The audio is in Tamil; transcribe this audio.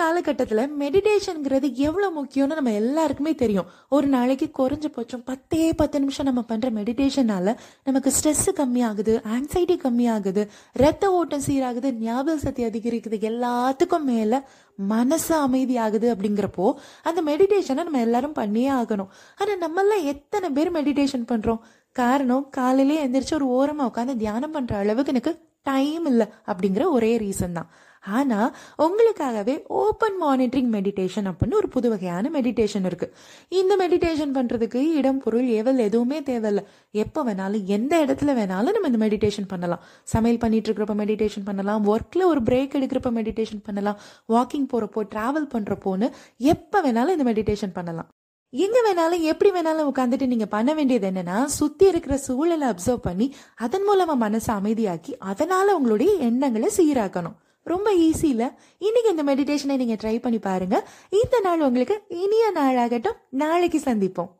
காலகட்டத்தில் மெடிடேஷனுங்கிறது எவ்வளோ முக்கியம்னு நம்ம எல்லாருக்குமே தெரியும். ஒரு நாளைக்கு குறைஞ்சபட்சம் பத்தே பத்து நிமிஷம் நம்ம பண்ணுற மெடிடேஷனால் நமக்கு ஸ்ட்ரெஸ் கம்மியாகுது ஆங்ஸைட்டி கம்மியாகுது ரத்த ஓட்டம் சீராகுது ஞாபக சக்தி அதிகரிக்குது எல்லாத்துக்கும் மேலே மனசு அமைதியாகுது அப்படிங்கிறப்போ அந்த மெடிடேஷனை நம்ம எல்லாரும் பண்ணியே ஆகணும். ஆனால் நம்மளாம் எத்தனை பேர் மெடிடேஷன் பண்ணுறோம் காரணம் காலையிலே எந்திரிச்சு ஒரு ஓரமாக உட்காந்து தியானம் பண்ணுற அளவுக்கு எனக்கு டைம் இல்லை அப்படிங்கிற ஒரே ரீசன் தான். ஆனால் உங்களுக்காகவே ஓப்பன் மானிட்டரிங் மெடிடேஷன் அப்படின்னு ஒரு புது வகையான மெடிடேஷன் இருக்குது இந்த மெடிடேஷன் பண்ணுறதுக்கு இடம் பொருள் ஏவல் எதுவுமே தேவையில்லை. எப்போ வேணாலும் எந்த இடத்துல வேணாலும் நம்ம இந்த மெடிடேஷன் பண்ணலாம். சமையல் பண்ணிட்டு இருக்கிறப்ப மெடிடேஷன் பண்ணலாம் ஒர்க்கில் ஒரு பிரேக் எடுக்கிறப்ப மெடிடேஷன் பண்ணலாம். வாக்கிங் போகிறப்போ ட்ராவல் பண்ணுறப்போன்னு எப்போ வேணாலும் இந்த மெடிடேஷன் பண்ணலாம். எங்க வேணாலும் எப்படி வேணாலும் உட்காந்துட்டு நீங்க பண்ண வேண்டியது என்னன்னா சுத்தி இருக்கிற சூழலை அப்சர்வ் பண்ணி அதன் மூலமா மனசை அமைதியாக்கி அதனால உங்களுடைய எண்ணங்களை சீராக்கணும். ரொம்ப ஈஸியில் இன்னைக்கு இந்த மெடிடேஷனை நீங்கள் ட்ரை பண்ணி பாருங்கள் இந்த நாள் உங்களுக்கு இனிய நாளாகட்டும். நாளைக்கு சந்திப்போம்.